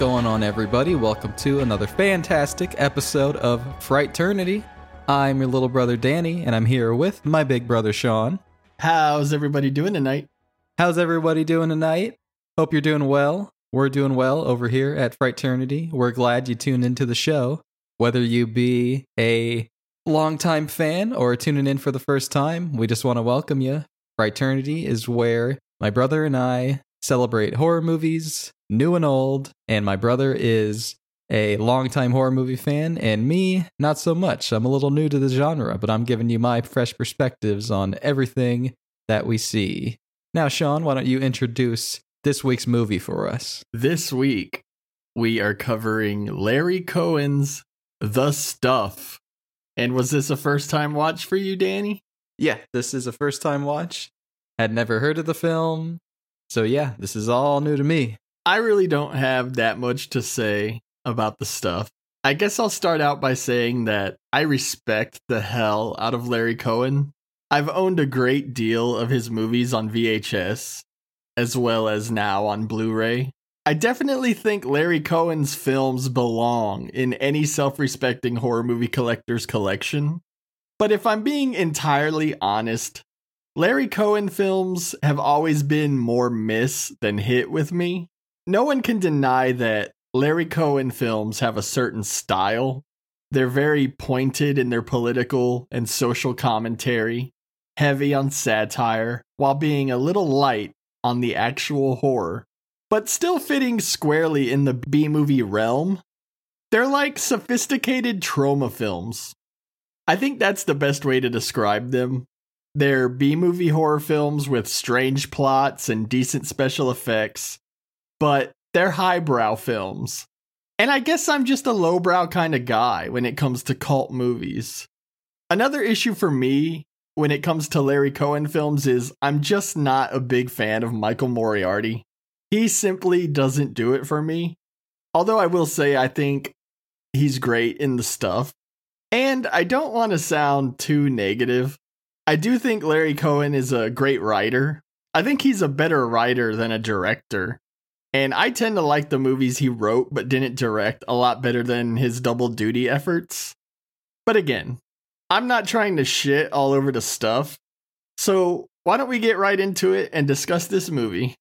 What's going on, everybody? Welcome to another fantastic episode of Frighternity. I'm your little brother Danny, and I'm here with my big brother Sean. How's everybody doing tonight? How's everybody doing tonight? Hope you're doing well. We're doing well over here at Frighternity. We're glad you tuned into the show. Whether you be a longtime fan or tuning in for the first time, we just want to welcome you. Frighternity is where my brother and I celebrate horror movies, new and old, and my brother is a longtime horror movie fan, and me, not so much. I'm a little new to the genre, but I'm giving you my fresh perspectives on everything that we see. Now, Sean, why don't you introduce this week's movie for us? This week, we are covering Larry Cohen's The Stuff. And was this a first time watch for you, Danny? Yeah, this is a first time watch. Had never heard of the film. So, yeah, this is all new to me. I really don't have that much to say about the stuff. I guess I'll start out by saying that I respect the hell out of Larry Cohen. I've owned a great deal of his movies on VHS, as well as now on Blu ray. I definitely think Larry Cohen's films belong in any self respecting horror movie collector's collection. But if I'm being entirely honest, Larry Cohen films have always been more miss than hit with me. No one can deny that Larry Cohen films have a certain style. They're very pointed in their political and social commentary, heavy on satire, while being a little light on the actual horror, but still fitting squarely in the B movie realm. They're like sophisticated Troma films. I think that's the best way to describe them. They're B movie horror films with strange plots and decent special effects, but they're highbrow films. And I guess I'm just a lowbrow kind of guy when it comes to cult movies. Another issue for me when it comes to Larry Cohen films is I'm just not a big fan of Michael Moriarty. He simply doesn't do it for me. Although I will say I think he's great in the stuff. And I don't want to sound too negative, I do think Larry Cohen is a great writer. I think he's a better writer than a director. And I tend to like the movies he wrote but didn't direct a lot better than his double duty efforts. But again, I'm not trying to shit all over the stuff. So why don't we get right into it and discuss this movie?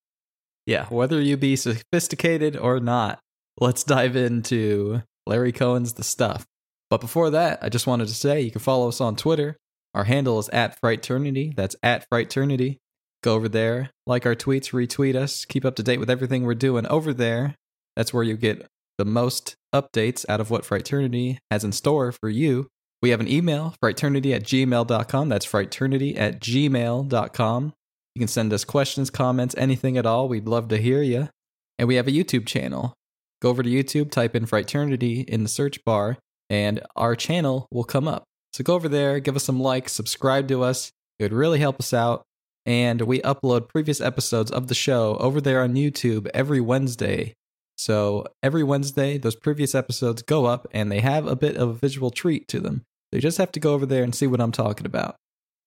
Yeah, whether you be sophisticated or not, let's dive into Larry Cohen's The Stuff. But before that, I just wanted to say you can follow us on Twitter our handle is at Frighternity. That's at Frighternity. Go over there, like our tweets, retweet us, keep up to date with everything we're doing over there. That's where you get the most updates out of what Frighternity has in store for you. We have an email, frighternity at gmail.com. That's frighternity at gmail.com. You can send us questions, comments, anything at all. We'd love to hear you. And we have a YouTube channel. Go over to YouTube, type in Frighternity in the search bar, and our channel will come up. So go over there, give us some likes, subscribe to us. It would really help us out. And we upload previous episodes of the show over there on YouTube every Wednesday. So every Wednesday, those previous episodes go up and they have a bit of a visual treat to them. So you just have to go over there and see what I'm talking about.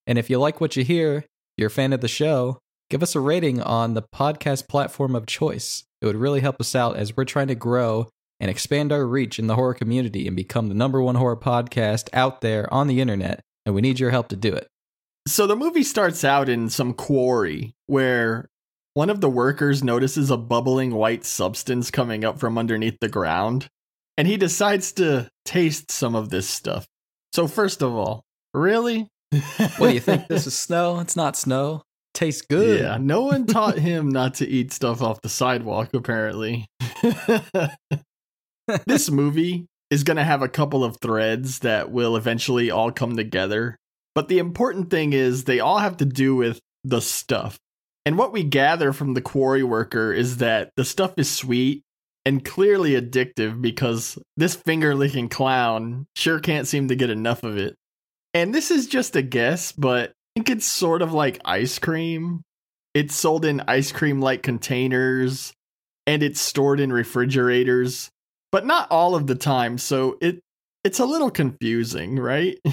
And if you like what you hear, you're a fan of the show, give us a rating on the podcast platform of choice. It would really help us out as we're trying to grow and expand our reach in the horror community and become the number one horror podcast out there on the internet. And we need your help to do it. So the movie starts out in some quarry where one of the workers notices a bubbling white substance coming up from underneath the ground, and he decides to taste some of this stuff. So, first of all, really? what do you think? This is snow? It's not snow. Tastes good. Yeah, no one taught him not to eat stuff off the sidewalk, apparently. this movie is going to have a couple of threads that will eventually all come together. But the important thing is they all have to do with the stuff. And what we gather from the quarry worker is that the stuff is sweet and clearly addictive because this finger licking clown sure can't seem to get enough of it. And this is just a guess, but I think it's sort of like ice cream. It's sold in ice cream like containers and it's stored in refrigerators but not all of the time. So it it's a little confusing, right?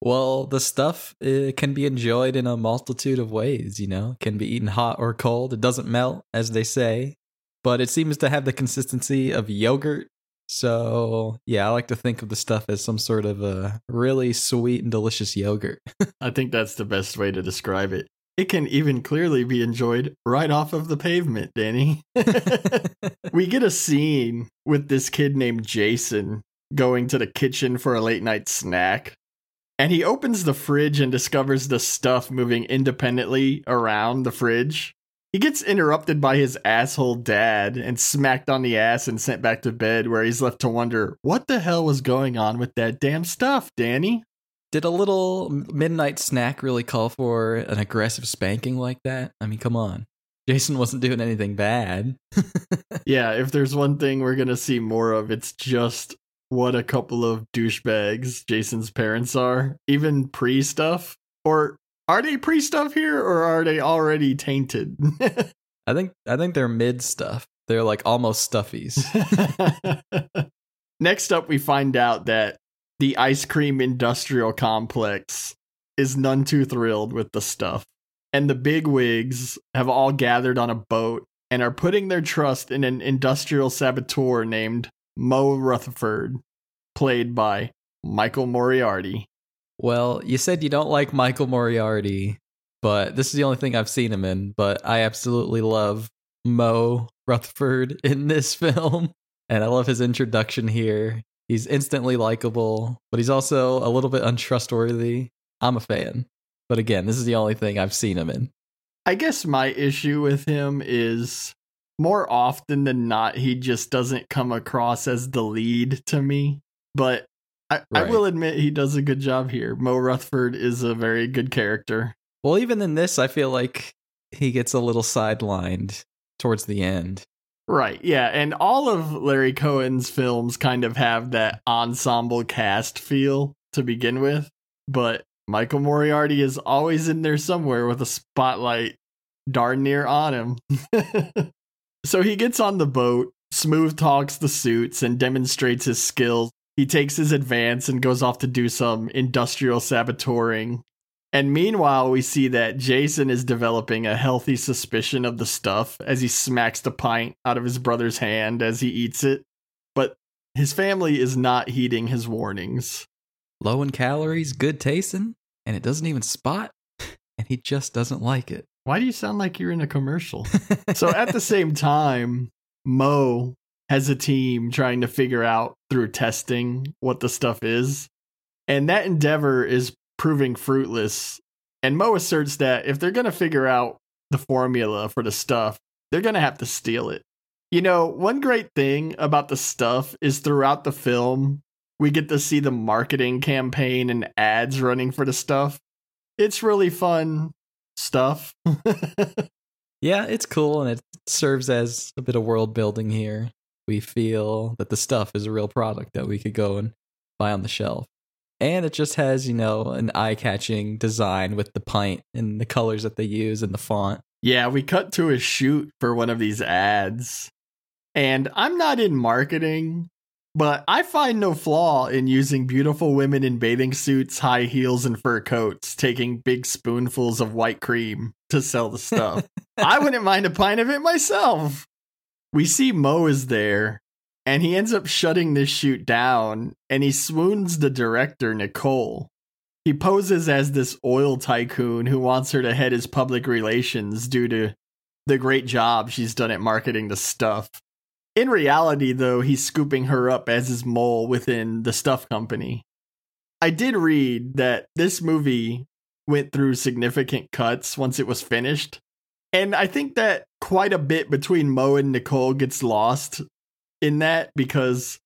Well, the stuff it can be enjoyed in a multitude of ways, you know. It can be eaten hot or cold. It doesn't melt, as they say. but it seems to have the consistency of yogurt. So, yeah, I like to think of the stuff as some sort of a really sweet and delicious yogurt. I think that's the best way to describe it. It can even clearly be enjoyed right off of the pavement, Danny. we get a scene with this kid named Jason going to the kitchen for a late night snack. And he opens the fridge and discovers the stuff moving independently around the fridge. He gets interrupted by his asshole dad and smacked on the ass and sent back to bed, where he's left to wonder what the hell was going on with that damn stuff, Danny. Did a little midnight snack really call for an aggressive spanking like that? I mean, come on. Jason wasn't doing anything bad. yeah, if there's one thing we're going to see more of, it's just what a couple of douchebags Jason's parents are, even pre stuff. Or are they pre stuff here or are they already tainted? I think I think they're mid stuff. They're like almost stuffies. Next up we find out that the ice cream industrial complex is none too thrilled with the stuff. And the big wigs have all gathered on a boat and are putting their trust in an industrial saboteur named Mo Rutherford, played by Michael Moriarty. Well, you said you don't like Michael Moriarty, but this is the only thing I've seen him in. But I absolutely love Mo Rutherford in this film, and I love his introduction here. He's instantly likable, but he's also a little bit untrustworthy. I'm a fan. But again, this is the only thing I've seen him in. I guess my issue with him is more often than not, he just doesn't come across as the lead to me. But I, right. I will admit he does a good job here. Mo Rutherford is a very good character. Well, even in this, I feel like he gets a little sidelined towards the end. Right, yeah, and all of Larry Cohen's films kind of have that ensemble cast feel to begin with, but Michael Moriarty is always in there somewhere with a spotlight darn near on him. so he gets on the boat, smooth talks the suits, and demonstrates his skills. He takes his advance and goes off to do some industrial saboteuring and meanwhile, we see that Jason is developing a healthy suspicion of the stuff as he smacks the pint out of his brother's hand as he eats it. But his family is not heeding his warnings. Low in calories, good tasting, and it doesn't even spot, and he just doesn't like it. Why do you sound like you're in a commercial? so at the same time, Mo has a team trying to figure out through testing what the stuff is. And that endeavor is proving fruitless. And Mo asserts that if they're going to figure out the formula for the stuff, they're going to have to steal it. You know, one great thing about the stuff is throughout the film, we get to see the marketing campaign and ads running for the stuff. It's really fun stuff. yeah, it's cool and it serves as a bit of world building here. We feel that the stuff is a real product that we could go and buy on the shelf and it just has you know an eye-catching design with the pint and the colors that they use and the font. Yeah we cut to a shoot for one of these ads. And i'm not in marketing but i find no flaw in using beautiful women in bathing suits high heels and fur coats taking big spoonfuls of white cream to sell the stuff. I wouldn't mind a pint of it myself. We see mo is there and he ends up shutting this shoot down and he swoons the director Nicole. He poses as this oil tycoon who wants her to head his public relations due to the great job she's done at marketing the stuff. In reality, though, he's scooping her up as his mole within the stuff company. I did read that this movie went through significant cuts once it was finished. And I think that quite a bit between Mo and Nicole gets lost in that because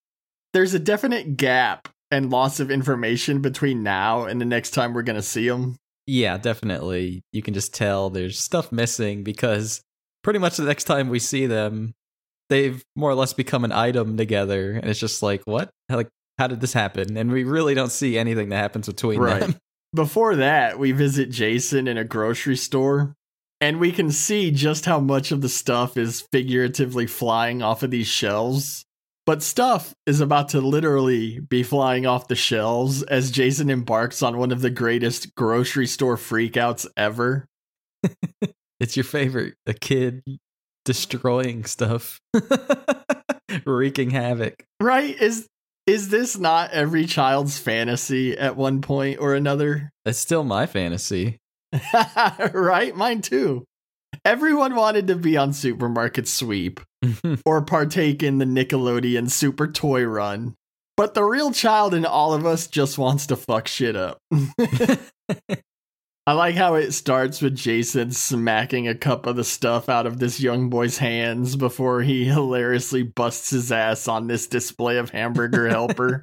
there's a definite gap and loss of information between now and the next time we're going to see them. Yeah, definitely. You can just tell there's stuff missing because pretty much the next time we see them, they've more or less become an item together. And it's just like, what? Like, how did this happen? And we really don't see anything that happens between right. them. Before that, we visit Jason in a grocery store and we can see just how much of the stuff is figuratively flying off of these shelves. But stuff is about to literally be flying off the shelves as Jason embarks on one of the greatest grocery store freakouts ever. it's your favorite, a kid destroying stuff, wreaking havoc. Right? Is is this not every child's fantasy at one point or another? It's still my fantasy. right? Mine too. Everyone wanted to be on Supermarket Sweep or partake in the Nickelodeon Super Toy Run. But the real child in all of us just wants to fuck shit up. I like how it starts with Jason smacking a cup of the stuff out of this young boy's hands before he hilariously busts his ass on this display of hamburger helper.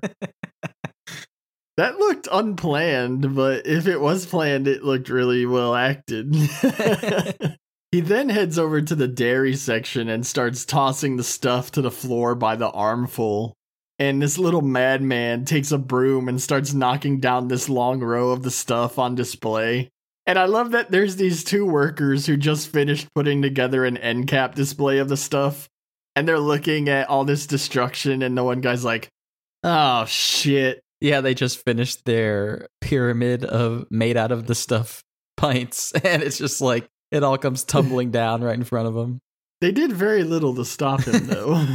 That looked unplanned, but if it was planned, it looked really well acted. he then heads over to the dairy section and starts tossing the stuff to the floor by the armful. And this little madman takes a broom and starts knocking down this long row of the stuff on display. And I love that there's these two workers who just finished putting together an end cap display of the stuff. And they're looking at all this destruction, and the one guy's like, oh shit. Yeah, they just finished their pyramid of made out of the stuff pints, and it's just like it all comes tumbling down right in front of them. They did very little to stop him, though.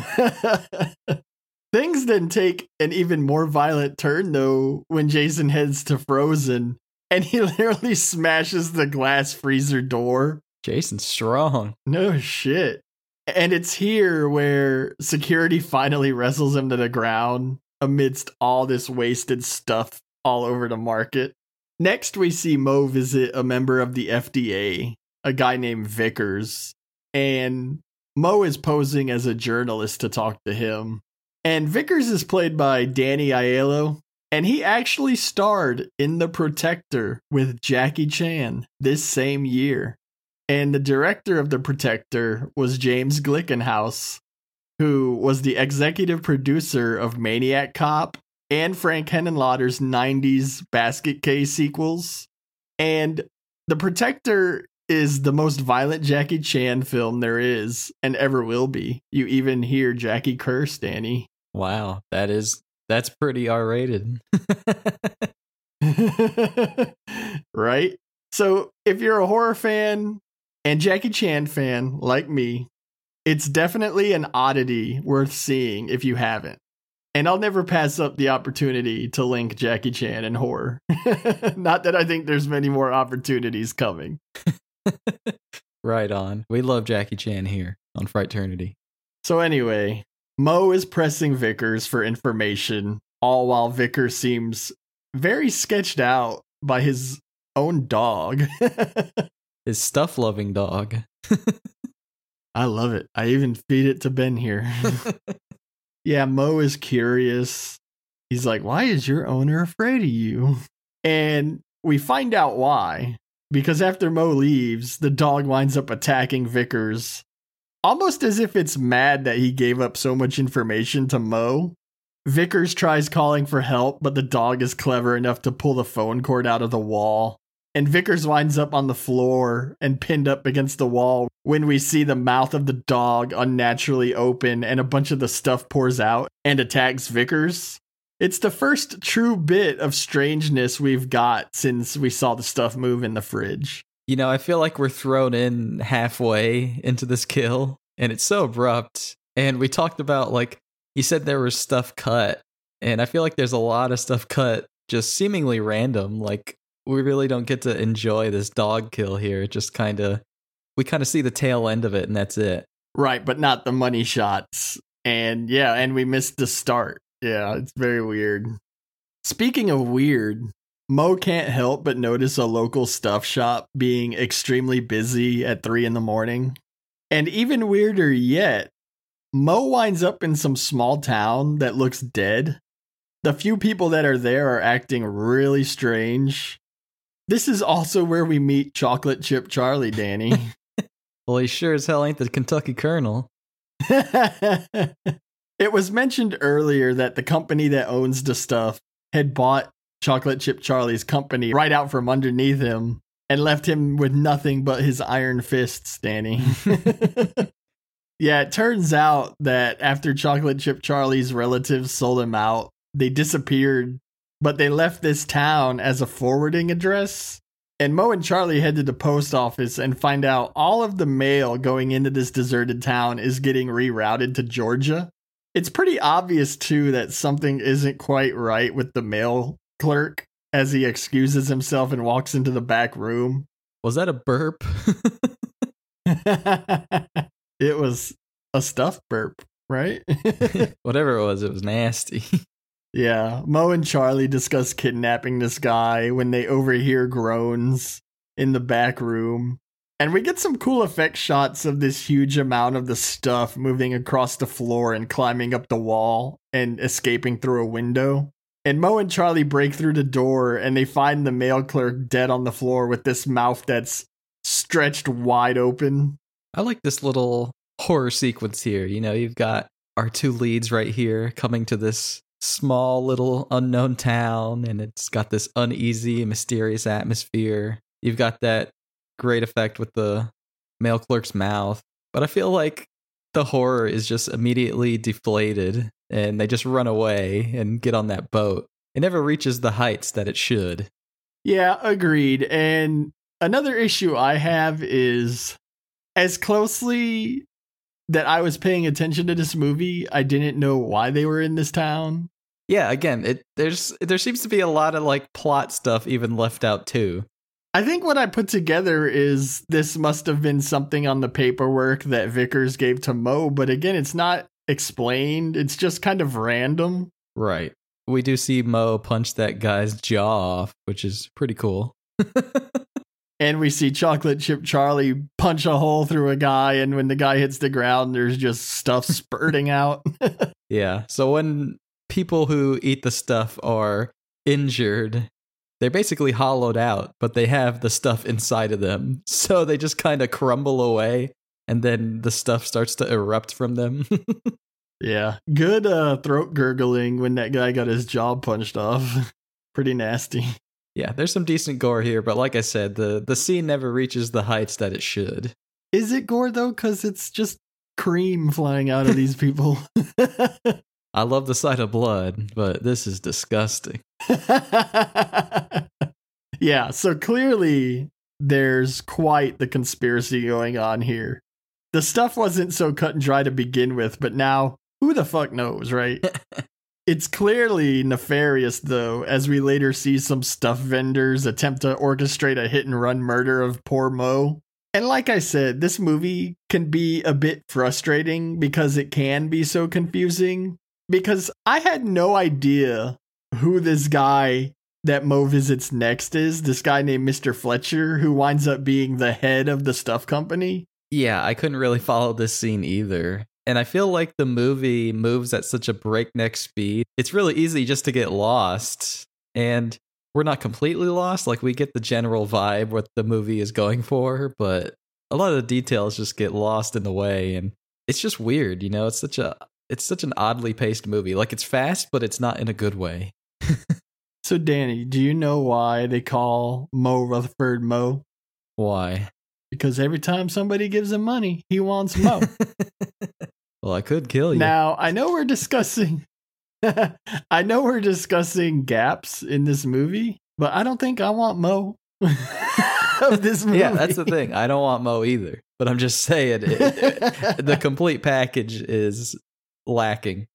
Things then take an even more violent turn, though, when Jason heads to Frozen and he literally smashes the glass freezer door. Jason's strong. No shit. And it's here where security finally wrestles him to the ground amidst all this wasted stuff all over the market. Next, we see Mo visit a member of the FDA, a guy named Vickers, and Mo is posing as a journalist to talk to him. And Vickers is played by Danny Aiello, and he actually starred in The Protector with Jackie Chan this same year. And the director of The Protector was James Glickenhaus, who was the executive producer of Maniac Cop and Frank Henenlotter's 90s Basket Case sequels. And The Protector is the most violent Jackie Chan film there is and ever will be. You even hear Jackie curse, Danny. Wow, that is that's pretty R rated. right? So if you're a horror fan and Jackie Chan fan like me, it's definitely an oddity worth seeing if you haven't. And I'll never pass up the opportunity to link Jackie Chan and horror. Not that I think there's many more opportunities coming. right on. We love Jackie Chan here on Frighternity. So anyway, Mo is pressing Vickers for information, all while Vickers seems very sketched out by his own dog. his stuff loving dog. I love it. I even feed it to Ben here. yeah, Mo is curious. He's like, Why is your owner afraid of you? And we find out why. Because after Mo leaves, the dog winds up attacking Vickers almost as if it's mad that he gave up so much information to Mo. Vickers tries calling for help, but the dog is clever enough to pull the phone cord out of the wall. And Vickers winds up on the floor and pinned up against the wall when we see the mouth of the dog unnaturally open and a bunch of the stuff pours out and attacks Vickers. It's the first true bit of strangeness we've got since we saw the stuff move in the fridge. You know, I feel like we're thrown in halfway into this kill, and it's so abrupt. And we talked about, like, you said there was stuff cut, and I feel like there's a lot of stuff cut just seemingly random. Like, we really don't get to enjoy this dog kill here. It just kind of, we kind of see the tail end of it, and that's it. Right, but not the money shots. And yeah, and we missed the start. Yeah, it's very weird. Speaking of weird, Mo can't help but notice a local stuff shop being extremely busy at three in the morning. And even weirder yet, Mo winds up in some small town that looks dead. The few people that are there are acting really strange. This is also where we meet Chocolate Chip Charlie, Danny. well, he sure as hell ain't the Kentucky Colonel. it was mentioned earlier that the company that owns the stuff had bought Chocolate Chip Charlie's company right out from underneath him and left him with nothing but his iron fists, Danny. yeah, it turns out that after Chocolate Chip Charlie's relatives sold him out, they disappeared, but they left this town as a forwarding address. And Mo and Charlie head to the post office and find out all of the mail going into this deserted town is getting rerouted to Georgia. It's pretty obvious, too, that something isn't quite right with the mail clerk as he excuses himself and walks into the back room. Was that a burp? it was a stuffed burp, right? Whatever it was, it was nasty. Yeah, Mo and Charlie discuss kidnapping this guy when they overhear groans in the back room. And we get some cool effect shots of this huge amount of the stuff moving across the floor and climbing up the wall and escaping through a window. And Mo and Charlie break through the door and they find the mail clerk dead on the floor with this mouth that's stretched wide open. I like this little horror sequence here. You know, you've got our two leads right here coming to this small little unknown town and it's got this uneasy, mysterious atmosphere. You've got that great effect with the mail clerk's mouth. But I feel like the horror is just immediately deflated and they just run away and get on that boat. It never reaches the heights that it should. Yeah, agreed. And another issue I have is as closely that I was paying attention to this movie, I didn't know why they were in this town. Yeah, again, it there's there seems to be a lot of like plot stuff even left out too. I think what I put together is this must have been something on the paperwork that Vickers gave to Mo, but again, it's not explained. It's just kind of random. Right. We do see Mo punch that guy's jaw off, which is pretty cool. and we see Chocolate Chip Charlie punch a hole through a guy, and when the guy hits the ground, there's just stuff spurting out. yeah. So when people who eat the stuff are injured, they're basically hollowed out, but they have the stuff inside of them. So they just kind of crumble away, and then the stuff starts to erupt from them. yeah. Good uh, throat gurgling when that guy got his jaw punched off. Pretty nasty. Yeah, there's some decent gore here, but like I said, the the scene never reaches the heights that it should. Is it gore though? Because it's just cream flying out of these people. I love the sight of blood, but this is disgusting. yeah, so clearly there's quite the conspiracy going on here. The stuff wasn't so cut and dry to begin with, but now who the fuck knows, right? it's clearly nefarious, though, as we later see some stuff vendors attempt to orchestrate a hit and run murder of poor Mo. And like I said, this movie can be a bit frustrating because it can be so confusing because I had no idea who this guy that Mo visits next is. This guy named Mr. Fletcher, who winds up being the head of the stuff company. Yeah, I couldn't really follow this scene either. And I feel like the movie moves at such a breakneck speed. It's really easy just to get lost. And we're not completely lost. Like, we get the general vibe what the movie is going for, but a lot of the details just get lost in the way. And it's just weird, you know? It's such a it's such an oddly paced movie. Like it's fast, but it's not in a good way. so, Danny, do you know why they call Mo Rutherford Mo? Why? Because every time somebody gives him money, he wants Mo. well, I could kill you. Now, I know we're discussing. I know we're discussing gaps in this movie, but I don't think I want Mo of this movie. Yeah, that's the thing. I don't want Mo either. But I'm just saying, it, it, the complete package is lacking.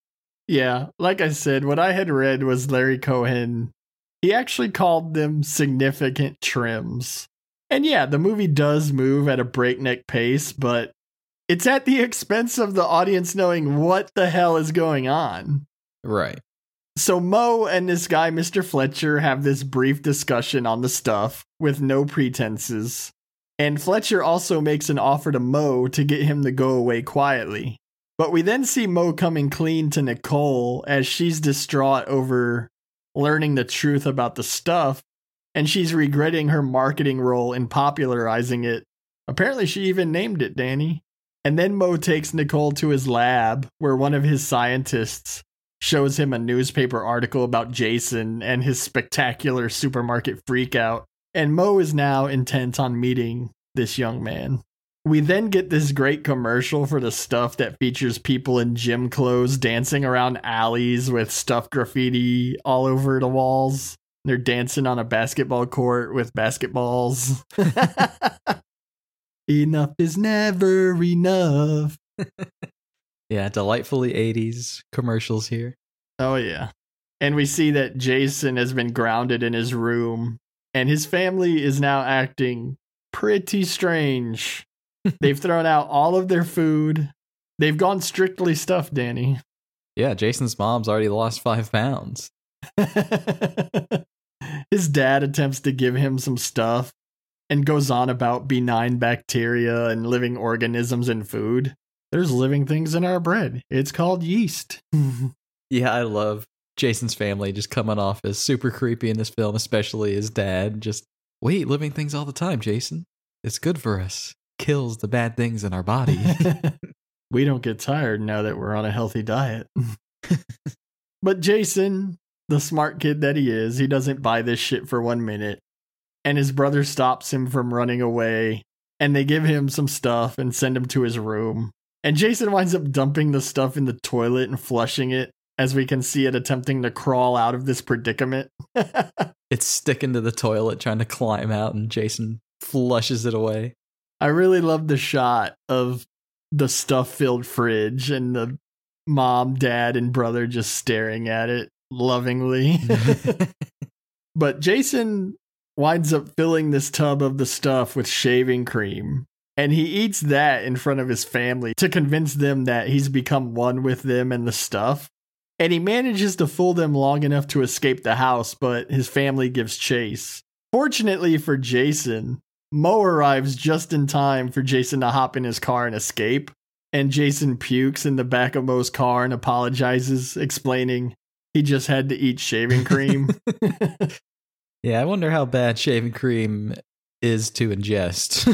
Yeah, like I said, what I had read was Larry Cohen. He actually called them significant trims. And yeah, the movie does move at a breakneck pace, but it's at the expense of the audience knowing what the hell is going on. Right. So Mo and this guy, Mr. Fletcher, have this brief discussion on the stuff with no pretenses. And Fletcher also makes an offer to Mo to get him to go away quietly. But we then see Mo coming clean to Nicole as she's distraught over learning the truth about the stuff, and she's regretting her marketing role in popularizing it. Apparently, she even named it Danny. And then Mo takes Nicole to his lab, where one of his scientists shows him a newspaper article about Jason and his spectacular supermarket freakout. And Mo is now intent on meeting this young man. We then get this great commercial for the stuff that features people in gym clothes dancing around alleys with stuff graffiti all over the walls. They're dancing on a basketball court with basketballs. enough is never enough. Yeah, delightfully 80s commercials here. Oh, yeah. And we see that Jason has been grounded in his room, and his family is now acting pretty strange. They've thrown out all of their food. They've gone strictly stuffed, Danny. Yeah, Jason's mom's already lost five pounds. his dad attempts to give him some stuff and goes on about benign bacteria and living organisms in food. There's living things in our bread. It's called yeast. yeah, I love Jason's family just coming off as super creepy in this film, especially his dad. Just, we eat living things all the time, Jason. It's good for us. Kills the bad things in our body. we don't get tired now that we're on a healthy diet. but Jason, the smart kid that he is, he doesn't buy this shit for one minute. And his brother stops him from running away. And they give him some stuff and send him to his room. And Jason winds up dumping the stuff in the toilet and flushing it, as we can see it attempting to crawl out of this predicament. it's sticking to the toilet, trying to climb out, and Jason flushes it away. I really love the shot of the stuff filled fridge and the mom, dad, and brother just staring at it lovingly. but Jason winds up filling this tub of the stuff with shaving cream. And he eats that in front of his family to convince them that he's become one with them and the stuff. And he manages to fool them long enough to escape the house, but his family gives chase. Fortunately for Jason, Mo arrives just in time for Jason to hop in his car and escape. And Jason pukes in the back of Mo's car and apologizes, explaining he just had to eat shaving cream. yeah, I wonder how bad shaving cream is to ingest.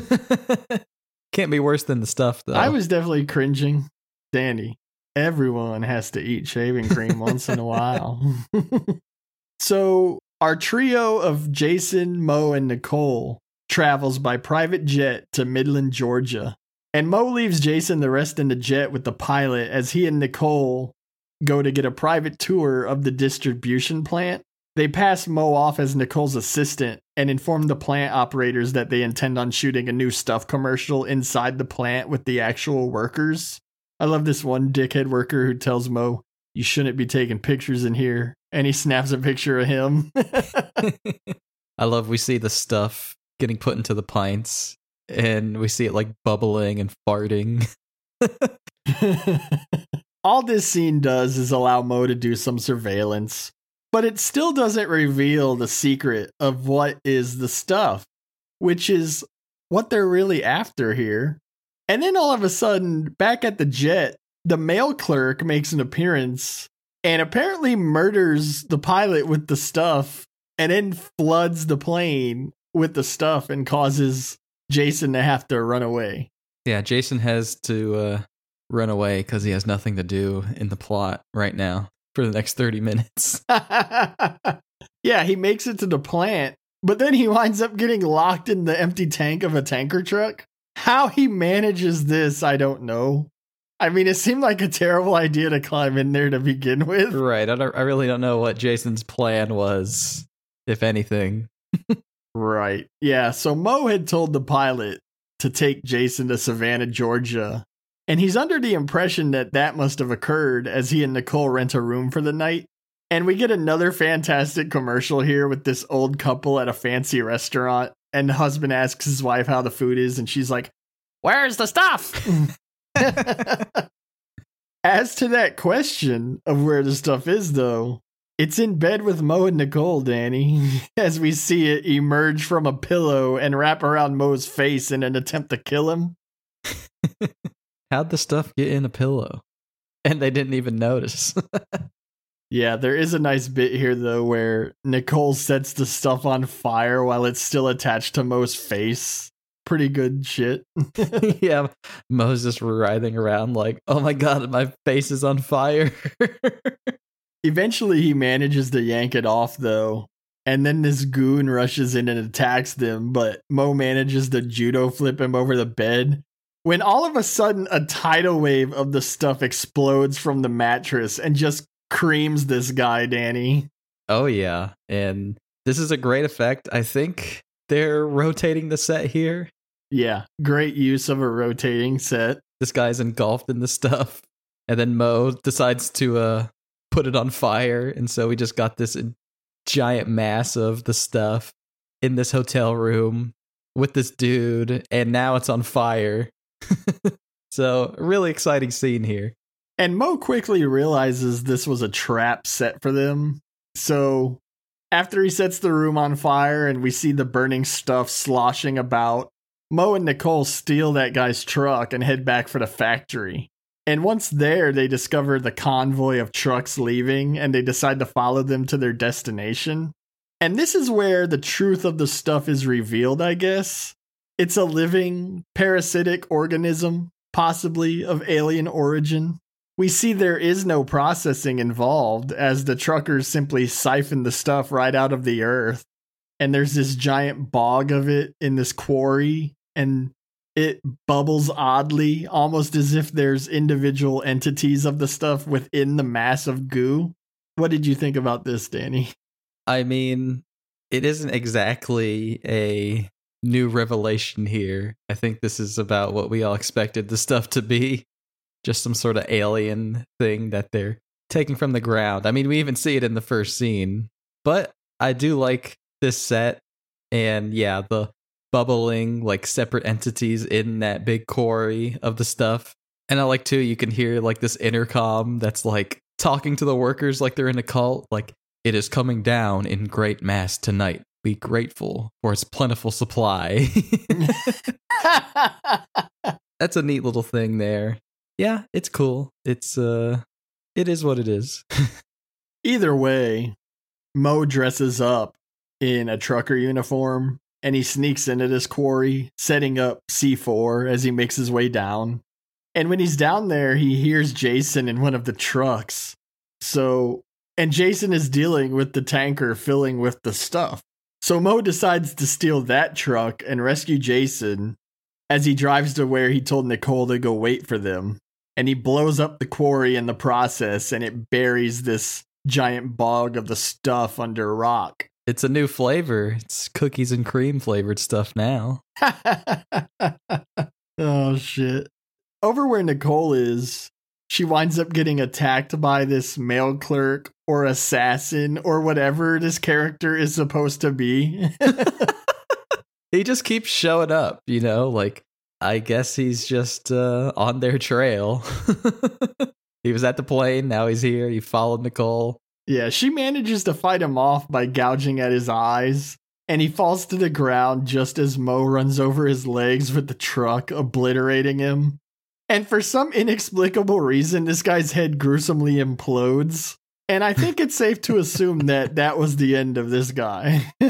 Can't be worse than the stuff, though. I was definitely cringing. Danny, everyone has to eat shaving cream once in a while. so, our trio of Jason, Mo, and Nicole travels by private jet to Midland, Georgia. And Mo leaves Jason the rest in the jet with the pilot as he and Nicole go to get a private tour of the distribution plant. They pass Mo off as Nicole's assistant and inform the plant operators that they intend on shooting a new stuff commercial inside the plant with the actual workers. I love this one dickhead worker who tells Mo, You shouldn't be taking pictures in here. And he snaps a picture of him. I love we see the stuff getting put into the pints and we see it like bubbling and farting. All this scene does is allow Mo to do some surveillance, but it still doesn't reveal the secret of what is the stuff, which is what they're really after here. And then all of a sudden, back at the jet, the mail clerk makes an appearance and apparently murders the pilot with the stuff and then floods the plane with the stuff and causes Jason to have to run away. Yeah, Jason has to uh, run away because he has nothing to do in the plot right now for the next 30 minutes. yeah, he makes it to the plant, but then he winds up getting locked in the empty tank of a tanker truck. How he manages this, I don't know. I mean, it seemed like a terrible idea to climb in there to begin with. Right. I, don't, I really don't know what Jason's plan was, if anything. Right. Yeah. So Mo had told the pilot to take Jason to Savannah, Georgia. And he's under the impression that that must have occurred as he and Nicole rent a room for the night. And we get another fantastic commercial here with this old couple at a fancy restaurant. And the husband asks his wife how the food is, and she's like, Where's the stuff? As to that question of where the stuff is, though, it's in bed with Mo and Nicole, Danny, as we see it emerge from a pillow and wrap around Mo's face in an attempt to kill him. How'd the stuff get in a pillow? And they didn't even notice. yeah, there is a nice bit here, though, where Nicole sets the stuff on fire while it's still attached to Mo's face. Pretty good shit. yeah, Mo's just writhing around like, oh my god, my face is on fire. Eventually, he manages to yank it off, though. And then this goon rushes in and attacks them, but Mo manages to judo flip him over the bed. When all of a sudden, a tidal wave of the stuff explodes from the mattress and just creams this guy, Danny. Oh, yeah. And This is a great effect. I think they're rotating the set here. Yeah, great use of a rotating set. This guy's engulfed in the stuff. And then Mo decides to uh put it on fire, and so we just got this giant mass of the stuff in this hotel room with this dude, and now it's on fire. so, really exciting scene here. And Mo quickly realizes this was a trap set for them. So, after he sets the room on fire and we see the burning stuff sloshing about, Mo and Nicole steal that guy's truck and head back for the factory. And once there, they discover the convoy of trucks leaving and they decide to follow them to their destination. And this is where the truth of the stuff is revealed, I guess. It's a living, parasitic organism, possibly of alien origin. We see there is no processing involved, as the truckers simply siphon the stuff right out of the earth. And there's this giant bog of it in this quarry, and it bubbles oddly, almost as if there's individual entities of the stuff within the mass of goo. What did you think about this, Danny? I mean, it isn't exactly a new revelation here. I think this is about what we all expected the stuff to be just some sort of alien thing that they're taking from the ground. I mean, we even see it in the first scene, but I do like this set. And yeah, the bubbling like separate entities in that big quarry of the stuff. And I like too, you can hear like this intercom that's like talking to the workers like they're in a cult, like it is coming down in great mass tonight. Be grateful for its plentiful supply. that's a neat little thing there. Yeah, it's cool. It's uh it is what it is. Either way, Mo dresses up in a trucker uniform and he sneaks into this quarry, setting up C4 as he makes his way down. And when he's down there, he hears Jason in one of the trucks. So, and Jason is dealing with the tanker filling with the stuff. So Mo decides to steal that truck and rescue Jason as he drives to where he told Nicole to go wait for them. And he blows up the quarry in the process and it buries this giant bog of the stuff under rock. It's a new flavor. It's cookies and cream flavored stuff now. oh shit. Over where Nicole is, she winds up getting attacked by this mail clerk or assassin or whatever this character is supposed to be. he just keeps showing up, you know, like I guess he's just uh, on their trail. he was at the plane, now he's here. He followed Nicole. Yeah, she manages to fight him off by gouging at his eyes, and he falls to the ground just as Mo runs over his legs with the truck, obliterating him. And for some inexplicable reason, this guy's head gruesomely implodes. And I think it's safe to assume that that was the end of this guy.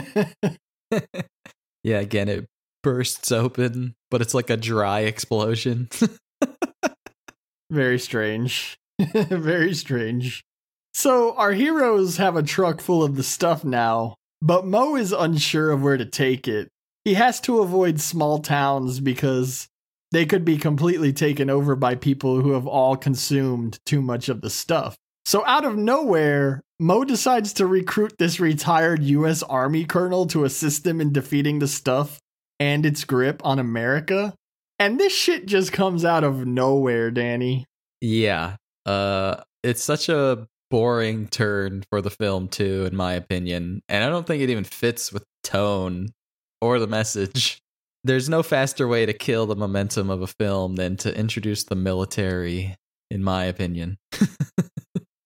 yeah, again, it bursts open, but it's like a dry explosion. Very strange. Very strange. So our heroes have a truck full of the stuff now, but Mo is unsure of where to take it. He has to avoid small towns because they could be completely taken over by people who have all consumed too much of the stuff. So out of nowhere, Mo decides to recruit this retired US Army colonel to assist him in defeating the stuff and its grip on America. And this shit just comes out of nowhere, Danny. Yeah. Uh it's such a boring turn for the film too in my opinion. And i don't think it even fits with tone or the message. There's no faster way to kill the momentum of a film than to introduce the military in my opinion.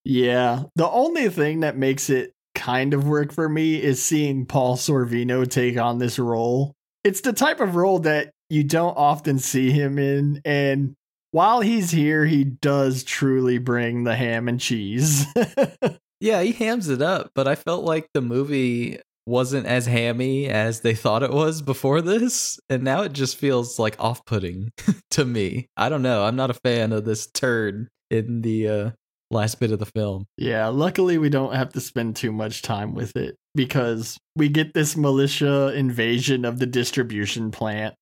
Yeah. The only thing that makes it kind of work for me is seeing paul sorvino take on this role. It's the type of role that you don't often see him in and while he's here, he does truly bring the ham and cheese. yeah, he hams it up, but I felt like the movie wasn't as hammy as they thought it was before this, and now it just feels like off-putting to me. I don't know. I'm not a fan of this turn in the uh, last bit of the film. Yeah, luckily we don't have to spend too much time with it because we get this militia invasion of the distribution plant.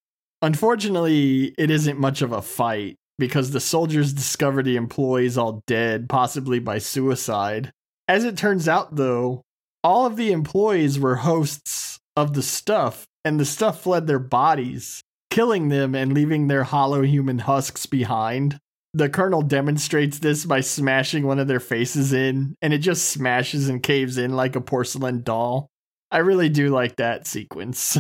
Unfortunately, it isn't much of a fight because the soldiers discover the employees all dead, possibly by suicide. As it turns out, though, all of the employees were hosts of the stuff, and the stuff fled their bodies, killing them and leaving their hollow human husks behind. The colonel demonstrates this by smashing one of their faces in, and it just smashes and caves in like a porcelain doll. I really do like that sequence.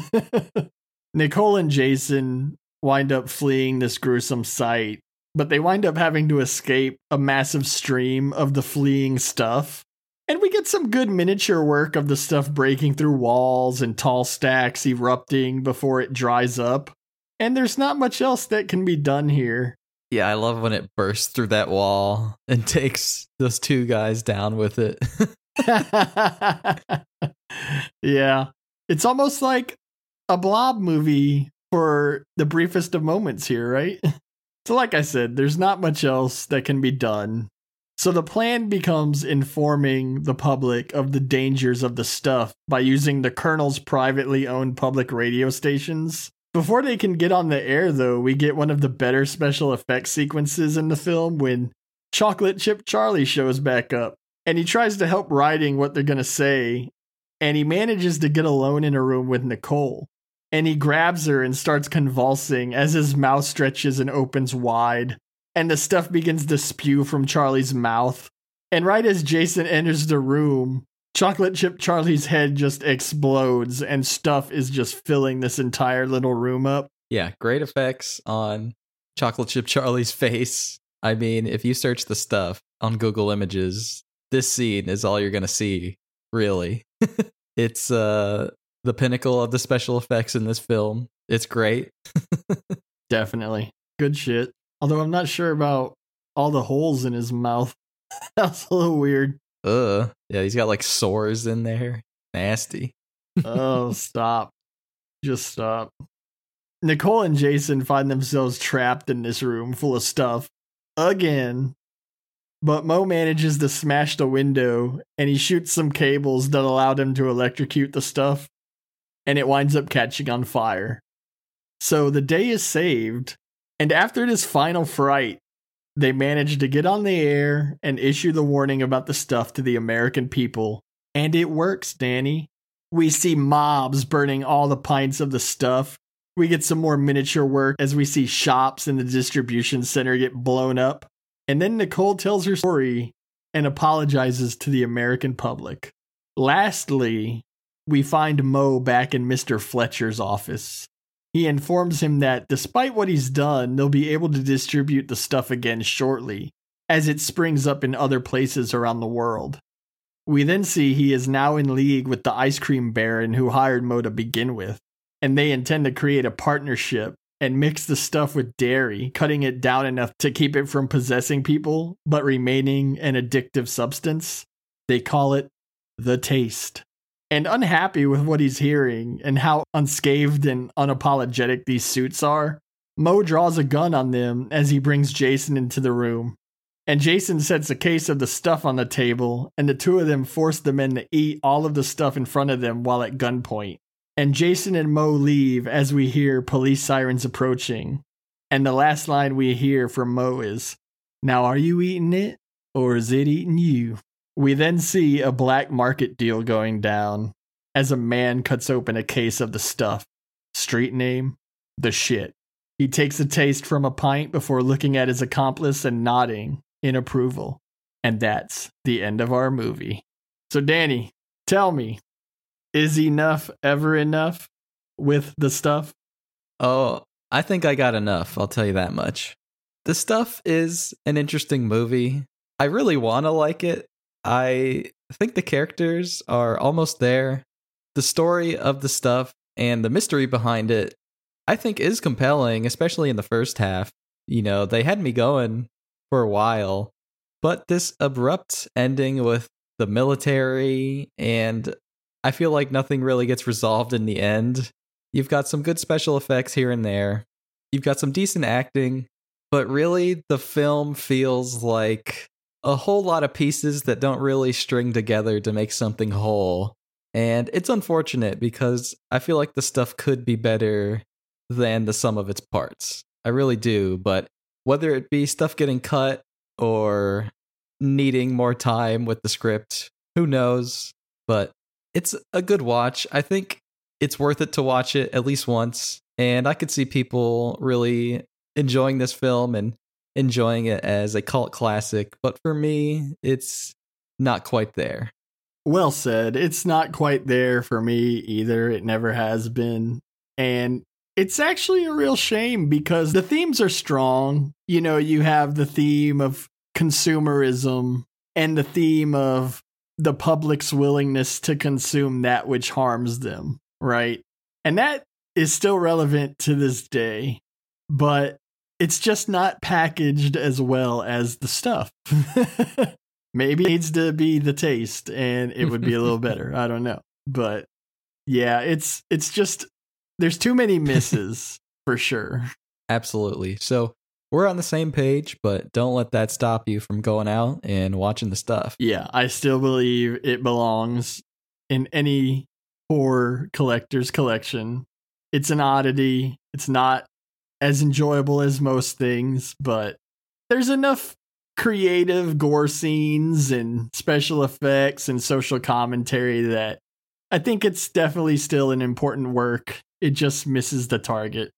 Nicole and Jason wind up fleeing this gruesome sight, but they wind up having to escape a massive stream of the fleeing stuff. And we get some good miniature work of the stuff breaking through walls and tall stacks erupting before it dries up. And there's not much else that can be done here. Yeah, I love when it bursts through that wall and takes those two guys down with it. yeah. It's almost like a blob movie for the briefest of moments here, right? So, like I said, there's not much else that can be done. So, the plan becomes informing the public of the dangers of the stuff by using the Colonel's privately owned public radio stations. Before they can get on the air, though, we get one of the better special effects sequences in the film when Chocolate Chip Charlie shows back up and he tries to help writing what they're going to say. And he manages to get alone in a room with Nicole and he grabs her and starts convulsing as his mouth stretches and opens wide, and the stuff begins to spew from Charlie's mouth. And right as Jason enters the room, Chocolate Chip Charlie's head just explodes, and stuff is just filling this entire little room up. Yeah, great effects on Chocolate Chip Charlie's face. I mean, if you search the stuff on Google Images, this scene is all you're going to see, really. it's uh the pinnacle of the special effects in this film. It's great. Definitely. Good shit. Although I'm not sure about all the holes in his mouth. That's a little weird. Ugh. Yeah, he's got like sores in there. Nasty. oh, stop. Just stop. Nicole and Jason find themselves trapped in this room full of stuff again. But Mo manages to smash the window and he shoots some cables that allowed him to electrocute the stuff and it winds up catching on fire. So the day is saved, and after this final fright, they manage to get on the air and issue the warning about the stuff to the American people. And it works, Danny. We see mobs burning all the pints of the stuff. We get some more miniature work as we see shops in the distribution center get blown up. And then Nicole tells her story and apologizes to the American public. Lastly, we find Mo back in Mr. Fletcher's office. He informs him that despite what he's done, they'll be able to distribute the stuff again shortly, as it springs up in other places around the world. We then see he is now in league with the ice cream baron who hired Mo to begin with, and they intend to create a partnership and mix the stuff with dairy, cutting it down enough to keep it from possessing people, but remaining an addictive substance. They call it the taste and unhappy with what he's hearing and how unscathed and unapologetic these suits are, Mo draws a gun on them as he brings Jason into the room. And Jason sets a case of the stuff on the table, and the two of them force the men to eat all of the stuff in front of them while at gunpoint. And Jason and Mo leave as we hear police sirens approaching. And the last line we hear from Mo is, Now are you eating it, or is it eating you? We then see a black market deal going down as a man cuts open a case of the stuff. Street name, the shit. He takes a taste from a pint before looking at his accomplice and nodding in approval. And that's the end of our movie. So, Danny, tell me, is enough ever enough with the stuff? Oh, I think I got enough. I'll tell you that much. The stuff is an interesting movie. I really want to like it, I think the characters are almost there. The story of the stuff and the mystery behind it, I think, is compelling, especially in the first half. You know, they had me going for a while, but this abrupt ending with the military, and I feel like nothing really gets resolved in the end. You've got some good special effects here and there, you've got some decent acting, but really the film feels like a whole lot of pieces that don't really string together to make something whole. And it's unfortunate because I feel like the stuff could be better than the sum of its parts. I really do, but whether it be stuff getting cut or needing more time with the script, who knows? But it's a good watch. I think it's worth it to watch it at least once. And I could see people really enjoying this film and enjoying it as a cult classic. But for me, it's not quite there. Well said. It's not quite there for me either. It never has been. And it's actually a real shame because the themes are strong. You know, you have the theme of consumerism and the theme of the public's willingness to consume that which harms them, right? And that is still relevant to this day, but it's just not packaged as well as the stuff. Maybe it needs to be the taste and it would be a little better. I don't know. But yeah, it's it's just there's too many misses for sure. Absolutely. So we're on the same page, but don't let that stop you from going out and watching the stuff. Yeah, I still believe it belongs in any horror collector's collection. It's an oddity. It's not as enjoyable as most things, but there's enough creative gore scenes and special effects and social commentary that I think it's definitely still an important work. It just misses the target.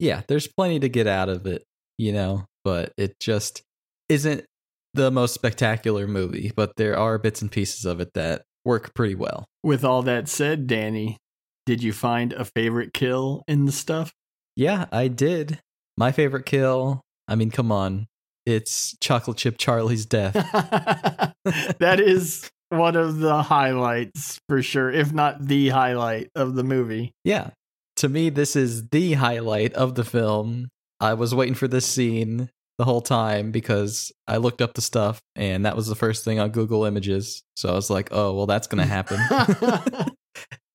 Yeah, there's plenty to get out of it you know, but it just isn't the most spectacular movie, but there are bits and pieces of it that work pretty well. With all that said, Danny, did you find a favorite kill in the stuff? Yeah, I did. My favorite kill, I mean, come on. It's Chocolate Chip Charlie's death. that is one of the highlights for sure, if not the highlight of the movie. Yeah. To me, this is the highlight of the film. I was waiting for this scene the whole time because I looked up the stuff and that was the first thing on Google Images. So I was like, oh, well, that's going to happen.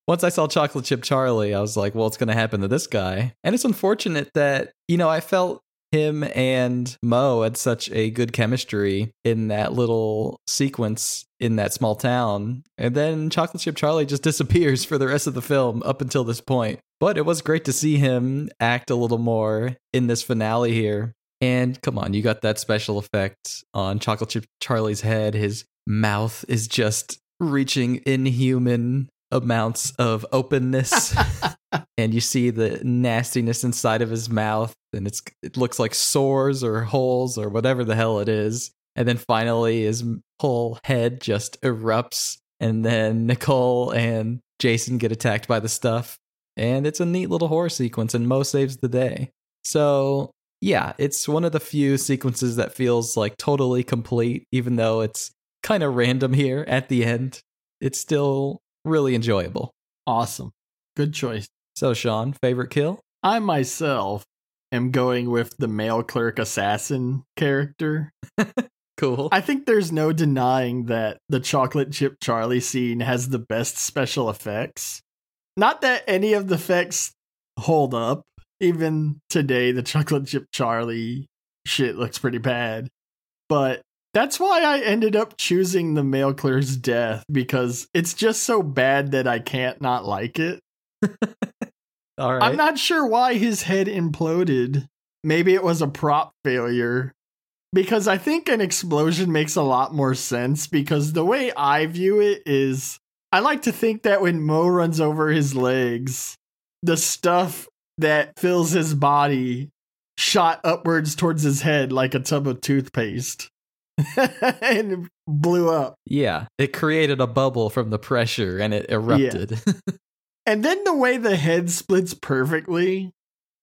Once I saw Chocolate Chip Charlie, I was like, well, it's going to happen to this guy. And it's unfortunate that, you know, I felt him and Mo had such a good chemistry in that little sequence in that small town. And then Chocolate Chip Charlie just disappears for the rest of the film up until this point. But it was great to see him act a little more in this finale here. And come on, you got that special effect on Chocolate Chip Charlie's head. His mouth is just reaching inhuman amounts of openness. and you see the nastiness inside of his mouth and it's it looks like sores or holes or whatever the hell it is. And then finally his whole head just erupts and then nicole and jason get attacked by the stuff. And it's a neat little horror sequence and mo saves the day. So yeah it's one of the few sequences that feels like totally complete even though it's kind of random here at the end. It's still really enjoyable awesome good choice so, Sean, favorite kill? I myself am going with the mail clerk assassin character. cool. I think there's no denying that the chocolate chip Charlie scene has the best special effects. Not that any of the effects hold up. Even today, the chocolate chip Charlie shit looks pretty bad. But that's why I ended up choosing the mail clerk's death because it's just so bad that I can't not like it. All right. I'm not sure why his head imploded. Maybe it was a prop failure. Because I think an explosion makes a lot more sense because the way I view it is I like to think that when Mo runs over his legs, the stuff that fills his body shot upwards towards his head like a tub of toothpaste and blew up. Yeah, it created a bubble from the pressure and it erupted. Yeah. And then the way the head splits perfectly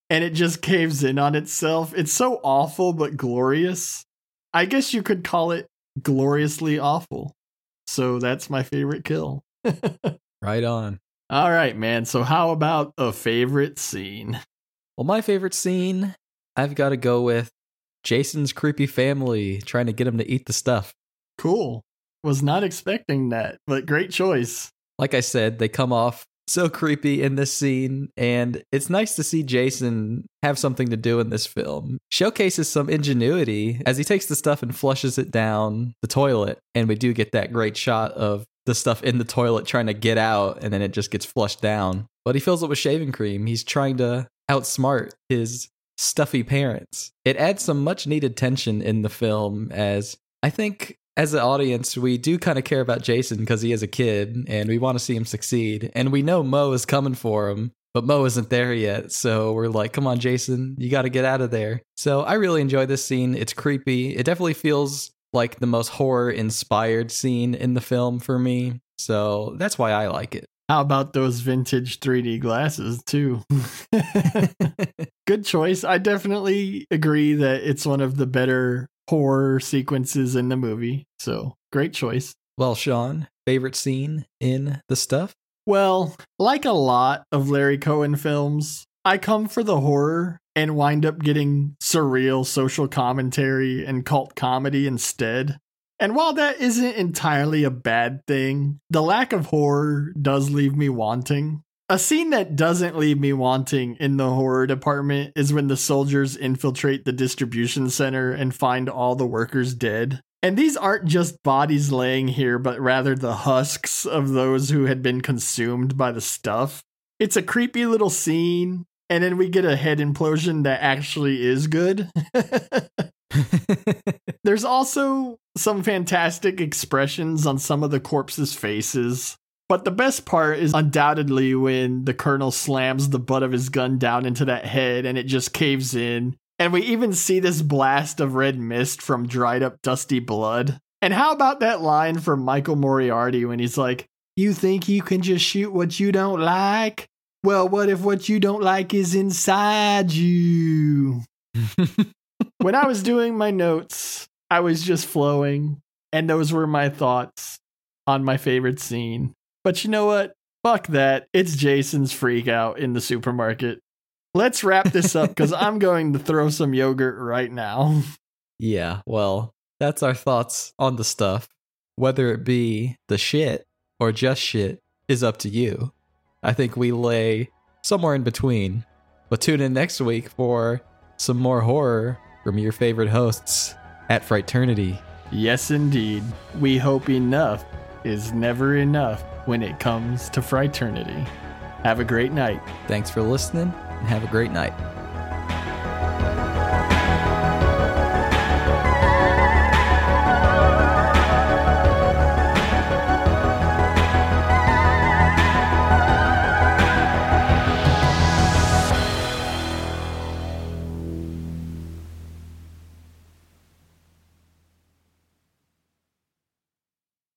and it just caves in on itself, it's so awful but glorious. I guess you could call it gloriously awful. So that's my favorite kill. right on. All right, man. So how about a favorite scene? Well, my favorite scene, I've got to go with Jason's creepy family trying to get him to eat the stuff. Cool. Was not expecting that, but great choice. Like I said, they come off so creepy in this scene and it's nice to see Jason have something to do in this film. Showcases some ingenuity as he takes the stuff and flushes it down the toilet and we do get that great shot of the stuff in the toilet trying to get out and then it just gets flushed down. But he fills it with shaving cream. He's trying to outsmart his stuffy parents. It adds some much needed tension in the film as I think as an audience, we do kind of care about Jason because he is a kid and we want to see him succeed. And we know Mo is coming for him, but Mo isn't there yet. So we're like, come on, Jason, you got to get out of there. So I really enjoy this scene. It's creepy. It definitely feels like the most horror inspired scene in the film for me. So that's why I like it. How about those vintage 3D glasses, too? Good choice. I definitely agree that it's one of the better horror sequences in the movie. So, great choice. Well, Sean, favorite scene in the stuff? Well, like a lot of Larry Cohen films, I come for the horror and wind up getting surreal social commentary and cult comedy instead. And while that isn't entirely a bad thing, the lack of horror does leave me wanting. A scene that doesn't leave me wanting in the horror department is when the soldiers infiltrate the distribution center and find all the workers dead. And these aren't just bodies laying here, but rather the husks of those who had been consumed by the stuff. It's a creepy little scene, and then we get a head implosion that actually is good. There's also some fantastic expressions on some of the corpses' faces. But the best part is undoubtedly when the colonel slams the butt of his gun down into that head and it just caves in. And we even see this blast of red mist from dried up dusty blood. And how about that line from Michael Moriarty when he's like, You think you can just shoot what you don't like? Well, what if what you don't like is inside you? when I was doing my notes, I was just flowing, and those were my thoughts on my favorite scene. But you know what? Fuck that. It's Jason's freak out in the supermarket. Let's wrap this up because I'm going to throw some yogurt right now. Yeah, well, that's our thoughts on the stuff. Whether it be the shit or just shit is up to you. I think we lay somewhere in between. But tune in next week for some more horror from your favorite hosts at Frighternity. Yes, indeed. We hope enough is never enough when it comes to Frighternity. Have a great night. Thanks for listening and have a great night.